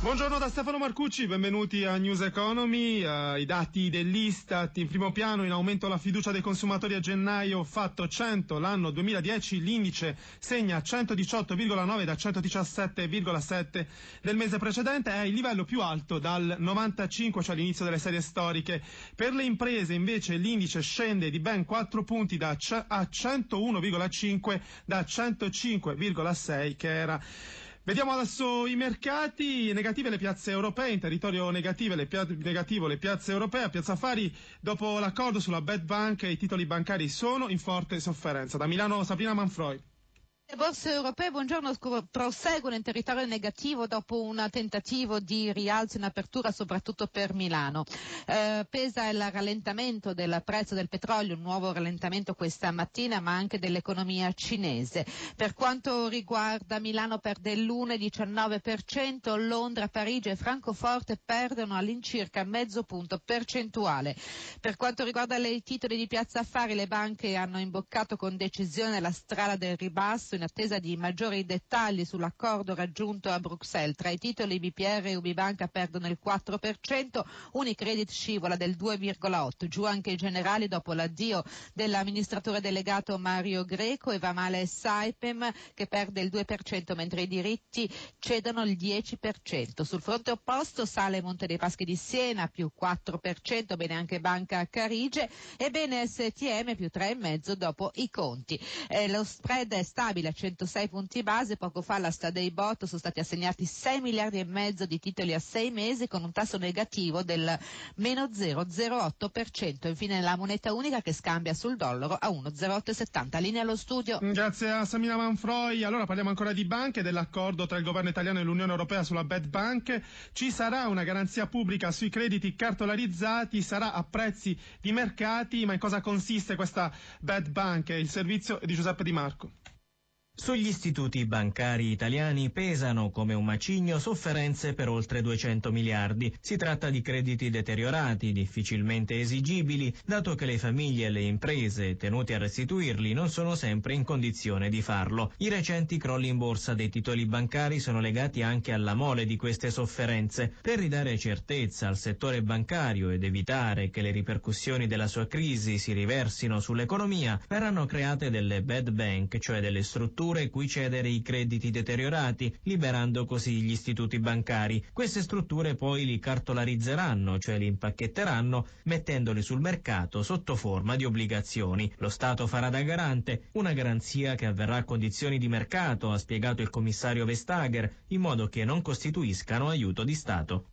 Buongiorno da Stefano Marcucci, benvenuti a News Economy. Uh, I dati dell'Istat in primo piano, in aumento la fiducia dei consumatori a gennaio, fatto 100 l'anno 2010, l'indice segna 118,9 da 117,7 del mese precedente, è il livello più alto dal 95, cioè all'inizio delle serie storiche. Per le imprese invece l'indice scende di ben 4 punti da c- a 101,5 da 105,6 che era Vediamo adesso i mercati, negative le piazze europee, in territorio negative le pia- negativo le piazze europee, a Piazza Affari dopo l'accordo sulla Bad Bank i titoli bancari sono in forte sofferenza. Da Milano Sabrina Manfroi. Le borse europee, buongiorno, proseguono in territorio negativo dopo un tentativo di rialzo in apertura soprattutto per Milano. Eh, pesa il rallentamento del prezzo del petrolio, un nuovo rallentamento questa mattina, ma anche dell'economia cinese. Per quanto riguarda Milano perde l'1,19%, Londra, Parigi e Francoforte perdono all'incirca mezzo punto percentuale. Per quanto riguarda i titoli di piazza affari, le banche hanno imboccato con decisione la strada del ribasso in attesa di maggiori dettagli sull'accordo raggiunto a Bruxelles. Tra i titoli BPR e Ubibanca perdono il 4%, Unicredit scivola del 2,8%. Giù anche i generali dopo l'addio dell'amministratore delegato Mario Greco e va male Saipem che perde il 2% mentre i diritti cedono il 10%. Sul fronte opposto sale Monte dei Paschi di Siena più 4%, bene anche Banca Carige e bene STM più 3,5% dopo i conti. Eh, lo spread è stabile a 106 punti base, poco fa alla Stadei Bot sono stati assegnati 6 miliardi e mezzo di titoli a 6 mesi con un tasso negativo del meno 0,08%. Infine la moneta unica che scambia sul dollaro a 1,0870. Linea allo studio. Grazie a Samina Manfroi. Allora parliamo ancora di banche, dell'accordo tra il governo italiano e l'Unione Europea sulla Bad Bank. Ci sarà una garanzia pubblica sui crediti cartolarizzati, sarà a prezzi di mercati, ma in cosa consiste questa Bad Bank? Il servizio di Giuseppe Di Marco. Sugli istituti bancari italiani pesano come un macigno sofferenze per oltre 200 miliardi. Si tratta di crediti deteriorati, difficilmente esigibili, dato che le famiglie e le imprese tenute a restituirli non sono sempre in condizione di farlo. I recenti crolli in borsa dei titoli bancari sono legati anche alla mole di queste sofferenze. Per ridare certezza al settore bancario ed evitare che le ripercussioni della sua crisi si riversino sull'economia, verranno create delle bad bank, cioè delle strutture strutture cui cedere i crediti deteriorati, liberando così gli istituti bancari. Queste strutture poi li cartolarizzeranno, cioè li impacchetteranno, mettendoli sul mercato sotto forma di obbligazioni. Lo Stato farà da garante, una garanzia che avverrà a condizioni di mercato, ha spiegato il commissario Vestager, in modo che non costituiscano aiuto di Stato.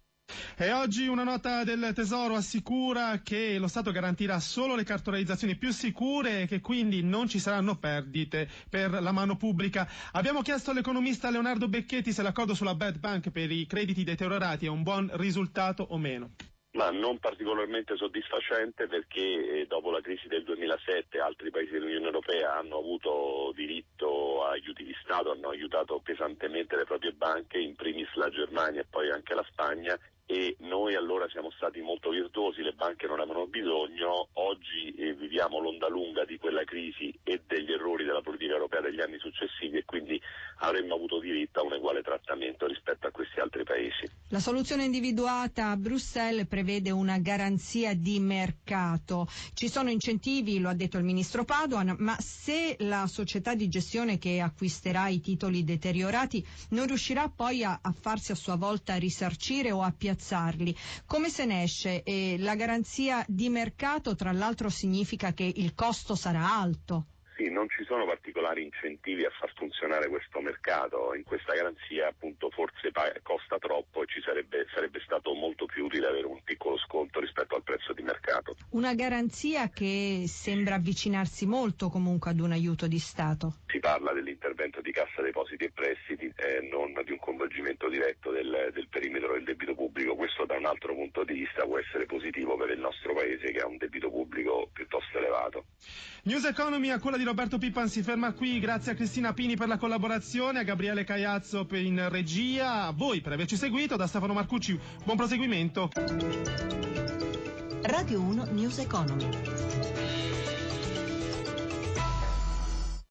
E oggi una nota del Tesoro assicura che lo Stato garantirà solo le cartolarizzazioni più sicure e che quindi non ci saranno perdite per la mano pubblica. Abbiamo chiesto all'economista Leonardo Becchetti se l'accordo sulla Bad Bank per i crediti deteriorati è un buon risultato o meno ma non particolarmente soddisfacente perché eh, dopo la crisi del 2007 altri paesi dell'Unione Europea hanno avuto diritto a aiuti di Stato, hanno aiutato pesantemente le proprie banche, in primis la Germania e poi anche la Spagna e noi allora siamo stati molto virtuosi, le banche non avevano bisogno, oggi eh, viviamo l'onda lunga di quella crisi e degli errori della politica europea degli anni successivi e quindi avremmo avuto diritto a un uguale trattamento rispetto a questi altri paesi. La soluzione individuata a Bruxelles prevede una garanzia di mercato. Ci sono incentivi, lo ha detto il ministro Padoan, ma se la società di gestione che acquisterà i titoli deteriorati non riuscirà poi a, a farsi a sua volta risarcire o a piazzarli. Come se ne esce? E la garanzia di mercato, tra l'altro, significa che il costo sarà alto. Sì, non ci sono particolari incentivi a far funzionare questo mercato, in questa garanzia appunto forse costa troppo e ci sarebbe, sarebbe, stato molto più utile avere un piccolo sconto rispetto al prezzo di mercato. Una garanzia che sembra avvicinarsi molto comunque ad un aiuto di Stato. Si parla dell'intervento di cassa depositi e prestiti e eh, non di un coinvolgimento diretto del, del perimetro del debito pubblico, questo da un altro punto di vista può essere positivo per il nostro Paese che ha un debito pubblico elevato. News Economy a quella di Roberto Pippan si ferma qui, grazie a Cristina Pini per la collaborazione, a Gabriele Caiazzo per in regia, a voi per averci seguito, da Stefano Marcucci, buon proseguimento. Radio 1 News Economy.